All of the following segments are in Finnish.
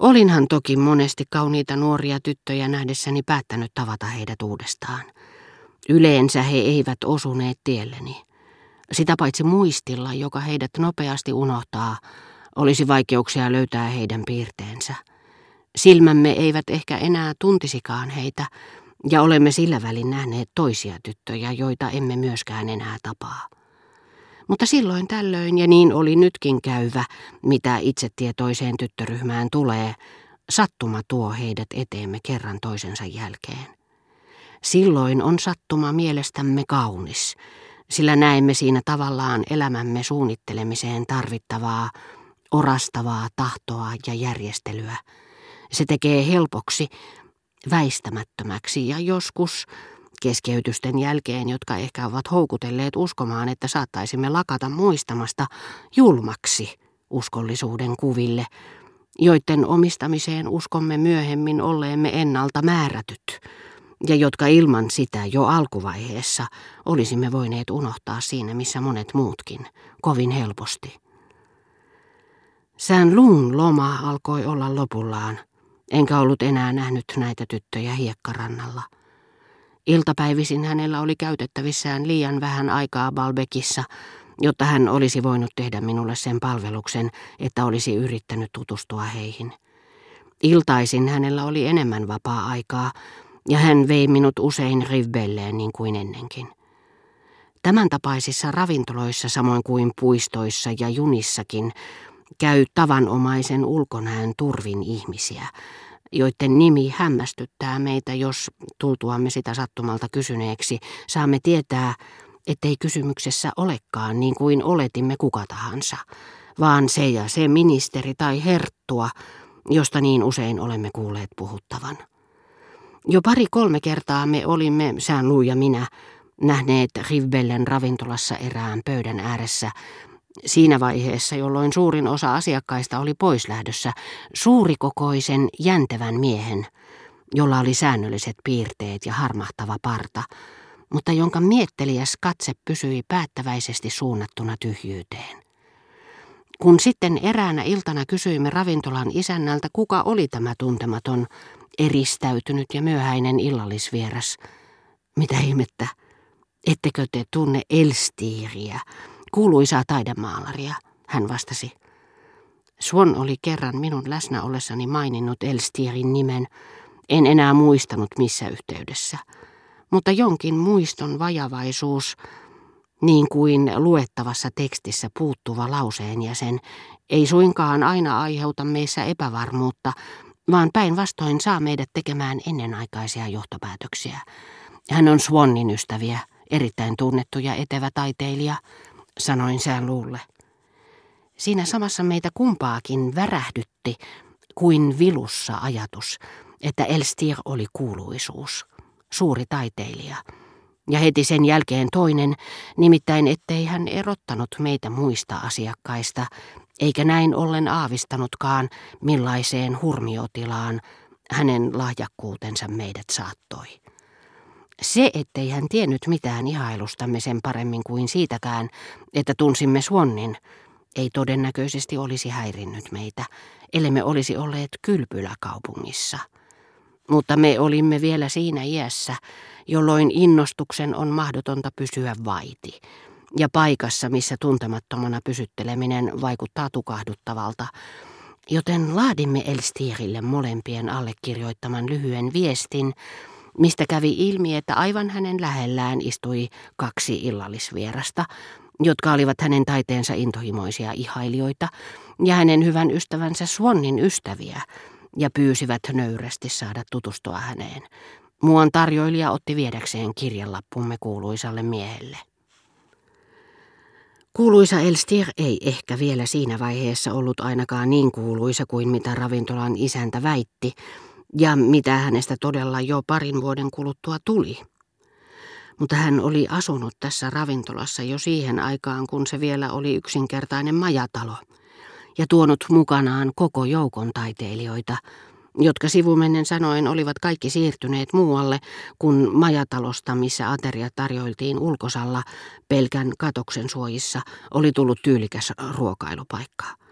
Olinhan toki monesti kauniita nuoria tyttöjä nähdessäni päättänyt tavata heidät uudestaan. Yleensä he eivät osuneet tielleni. Sitä paitsi muistilla, joka heidät nopeasti unohtaa, olisi vaikeuksia löytää heidän piirteensä. Silmämme eivät ehkä enää tuntisikaan heitä, ja olemme sillä välin nähneet toisia tyttöjä, joita emme myöskään enää tapaa. Mutta silloin tällöin, ja niin oli nytkin käyvä, mitä itsetietoiseen tyttöryhmään tulee, sattuma tuo heidät eteemme kerran toisensa jälkeen. Silloin on sattuma mielestämme kaunis, sillä näemme siinä tavallaan elämämme suunnittelemiseen tarvittavaa, orastavaa tahtoa ja järjestelyä. Se tekee helpoksi, väistämättömäksi ja joskus keskeytysten jälkeen, jotka ehkä ovat houkutelleet uskomaan, että saattaisimme lakata muistamasta julmaksi uskollisuuden kuville, joiden omistamiseen uskomme myöhemmin olleemme ennalta määrätyt, ja jotka ilman sitä jo alkuvaiheessa olisimme voineet unohtaa siinä, missä monet muutkin, kovin helposti. Sään luun loma alkoi olla lopullaan, enkä ollut enää nähnyt näitä tyttöjä hiekkarannalla. Iltapäivisin hänellä oli käytettävissään liian vähän aikaa Balbekissa, jotta hän olisi voinut tehdä minulle sen palveluksen, että olisi yrittänyt tutustua heihin. Iltaisin hänellä oli enemmän vapaa-aikaa, ja hän vei minut usein rivbelleen niin kuin ennenkin. Tämän tapaisissa ravintoloissa samoin kuin puistoissa ja junissakin käy tavanomaisen ulkonäön turvin ihmisiä, joiden nimi hämmästyttää meitä, jos tultuamme sitä sattumalta kysyneeksi, saamme tietää, ettei kysymyksessä olekaan niin kuin oletimme kuka tahansa, vaan se ja se ministeri tai herttua, josta niin usein olemme kuulleet puhuttavan. Jo pari-kolme kertaa me olimme, sään Luu ja minä, nähneet Rivbellen ravintolassa erään pöydän ääressä Siinä vaiheessa, jolloin suurin osa asiakkaista oli poislähdössä, suurikokoisen jäntevän miehen, jolla oli säännölliset piirteet ja harmahtava parta, mutta jonka mietteliäs katse pysyi päättäväisesti suunnattuna tyhjyyteen. Kun sitten eräänä iltana kysyimme ravintolan isännältä, kuka oli tämä tuntematon, eristäytynyt ja myöhäinen illallisvieras, mitä ihmettä, ettekö te tunne Elstiiriä, Kuuluisaa taidemaalaria, hän vastasi. Swan oli kerran minun läsnä ollessani maininnut Elstierin nimen. En enää muistanut missä yhteydessä. Mutta jonkin muiston vajavaisuus, niin kuin luettavassa tekstissä puuttuva lauseenjäsen, ei suinkaan aina aiheuta meissä epävarmuutta, vaan päinvastoin saa meidät tekemään ennenaikaisia johtopäätöksiä. Hän on Swannin ystäviä, erittäin tunnettu ja etevä taiteilija, sanoin sään luulle. Siinä samassa meitä kumpaakin värähdytti kuin vilussa ajatus, että Elstir oli kuuluisuus, suuri taiteilija. Ja heti sen jälkeen toinen, nimittäin ettei hän erottanut meitä muista asiakkaista, eikä näin ollen aavistanutkaan, millaiseen hurmiotilaan hänen lahjakkuutensa meidät saattoi. Se, ettei hän tiennyt mitään ihailustamme sen paremmin kuin siitäkään, että tunsimme Swannin, ei todennäköisesti olisi häirinnyt meitä, ellemme olisi olleet kylpyläkaupungissa. Mutta me olimme vielä siinä iässä, jolloin innostuksen on mahdotonta pysyä vaiti, ja paikassa, missä tuntemattomana pysytteleminen vaikuttaa tukahduttavalta, joten laadimme Elstierille molempien allekirjoittaman lyhyen viestin, mistä kävi ilmi, että aivan hänen lähellään istui kaksi illallisvierasta, jotka olivat hänen taiteensa intohimoisia ihailijoita, ja hänen hyvän ystävänsä Swannin ystäviä, ja pyysivät nöyrästi saada tutustua häneen. Muon tarjoilija otti viedäkseen kirjanlappumme kuuluisalle miehelle. Kuuluisa Elstir ei ehkä vielä siinä vaiheessa ollut ainakaan niin kuuluisa kuin mitä ravintolan isäntä väitti, ja mitä hänestä todella jo parin vuoden kuluttua tuli. Mutta hän oli asunut tässä ravintolassa jo siihen aikaan, kun se vielä oli yksinkertainen majatalo, ja tuonut mukanaan koko joukon taiteilijoita, jotka sivumennen sanoen olivat kaikki siirtyneet muualle kun majatalosta, missä ateria tarjoiltiin ulkosalla pelkän katoksen suojissa, oli tullut tyylikäs ruokailupaikka.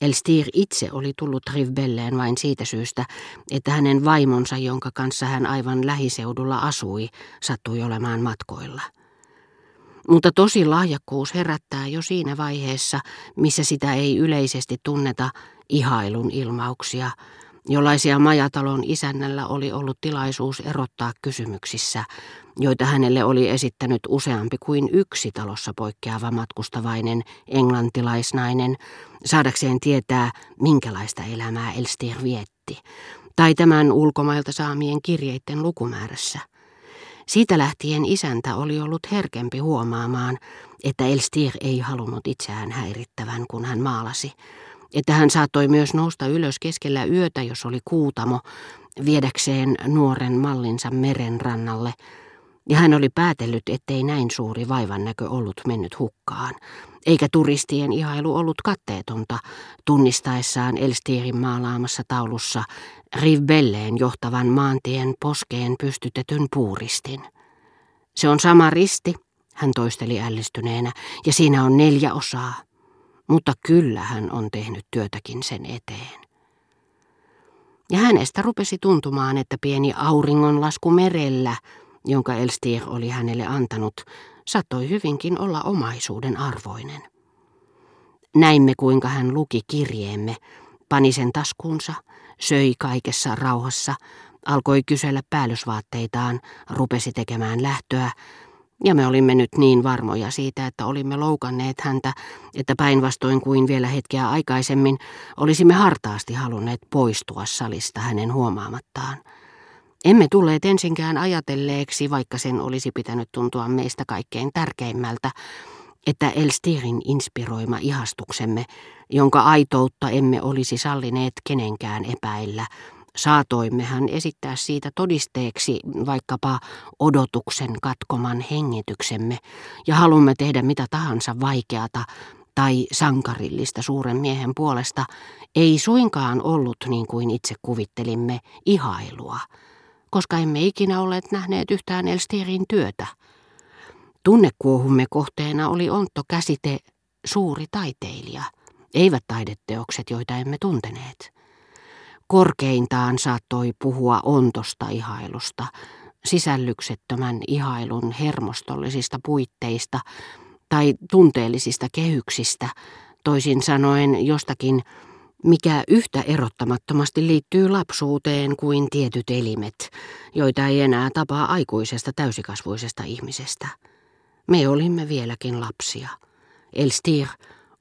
Elstir itse oli tullut Rivbelleen vain siitä syystä, että hänen vaimonsa, jonka kanssa hän aivan lähiseudulla asui, sattui olemaan matkoilla. Mutta tosi lahjakkuus herättää jo siinä vaiheessa, missä sitä ei yleisesti tunneta ihailun ilmauksia, jollaisia majatalon isännällä oli ollut tilaisuus erottaa kysymyksissä, joita hänelle oli esittänyt useampi kuin yksi talossa poikkeava matkustavainen englantilaisnainen, saadakseen tietää, minkälaista elämää Elstir vietti, tai tämän ulkomailta saamien kirjeiden lukumäärässä. Siitä lähtien isäntä oli ollut herkempi huomaamaan, että Elstir ei halunnut itseään häirittävän, kun hän maalasi, että hän saattoi myös nousta ylös keskellä yötä, jos oli kuutamo, viedäkseen nuoren mallinsa meren rannalle, ja hän oli päätellyt, ettei näin suuri vaivannäkö ollut mennyt hukkaan, eikä turistien ihailu ollut katteetonta tunnistaessaan Elstirin maalaamassa taulussa Rivbelleen johtavan maantien poskeen pystytetyn puuristin. Se on sama risti, hän toisteli ällistyneenä, ja siinä on neljä osaa. Mutta kyllä hän on tehnyt työtäkin sen eteen. Ja hänestä rupesi tuntumaan, että pieni auringonlasku merellä, jonka Elstir oli hänelle antanut, sattoi hyvinkin olla omaisuuden arvoinen. Näimme, kuinka hän luki kirjeemme, pani sen taskuunsa, söi kaikessa rauhassa, alkoi kysellä päällysvaatteitaan, rupesi tekemään lähtöä, ja me olimme nyt niin varmoja siitä, että olimme loukanneet häntä, että päinvastoin kuin vielä hetkeä aikaisemmin olisimme hartaasti halunneet poistua salista hänen huomaamattaan. Emme tulleet ensinkään ajatelleeksi, vaikka sen olisi pitänyt tuntua meistä kaikkein tärkeimmältä, että Elstirin inspiroima ihastuksemme, jonka aitoutta emme olisi sallineet kenenkään epäillä, Saatoimmehan esittää siitä todisteeksi vaikkapa odotuksen katkoman hengityksemme ja haluamme tehdä mitä tahansa vaikeata tai sankarillista suuren miehen puolesta, ei suinkaan ollut niin kuin itse kuvittelimme ihailua, koska emme ikinä olleet nähneet yhtään Elstirin työtä. Tunnekuohumme kohteena oli ontto käsite suuri taiteilija, eivät taideteokset, joita emme tunteneet. Korkeintaan saattoi puhua ontosta ihailusta, sisällyksettömän ihailun hermostollisista puitteista tai tunteellisista kehyksistä, toisin sanoen jostakin, mikä yhtä erottamattomasti liittyy lapsuuteen kuin tietyt elimet, joita ei enää tapaa aikuisesta täysikasvuisesta ihmisestä. Me olimme vieläkin lapsia. Elstir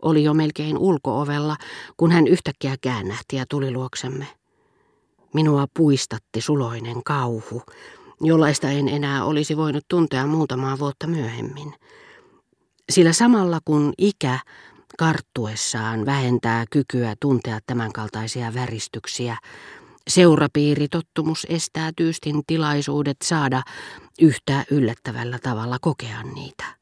oli jo melkein ulkoovella, kun hän yhtäkkiä käännähti ja tuli luoksemme. Minua puistatti suloinen kauhu, jollaista en enää olisi voinut tuntea muutamaa vuotta myöhemmin. Sillä samalla kun ikä karttuessaan vähentää kykyä tuntea tämänkaltaisia väristyksiä, seurapiiritottumus estää tyystin tilaisuudet saada yhtä yllättävällä tavalla kokea niitä.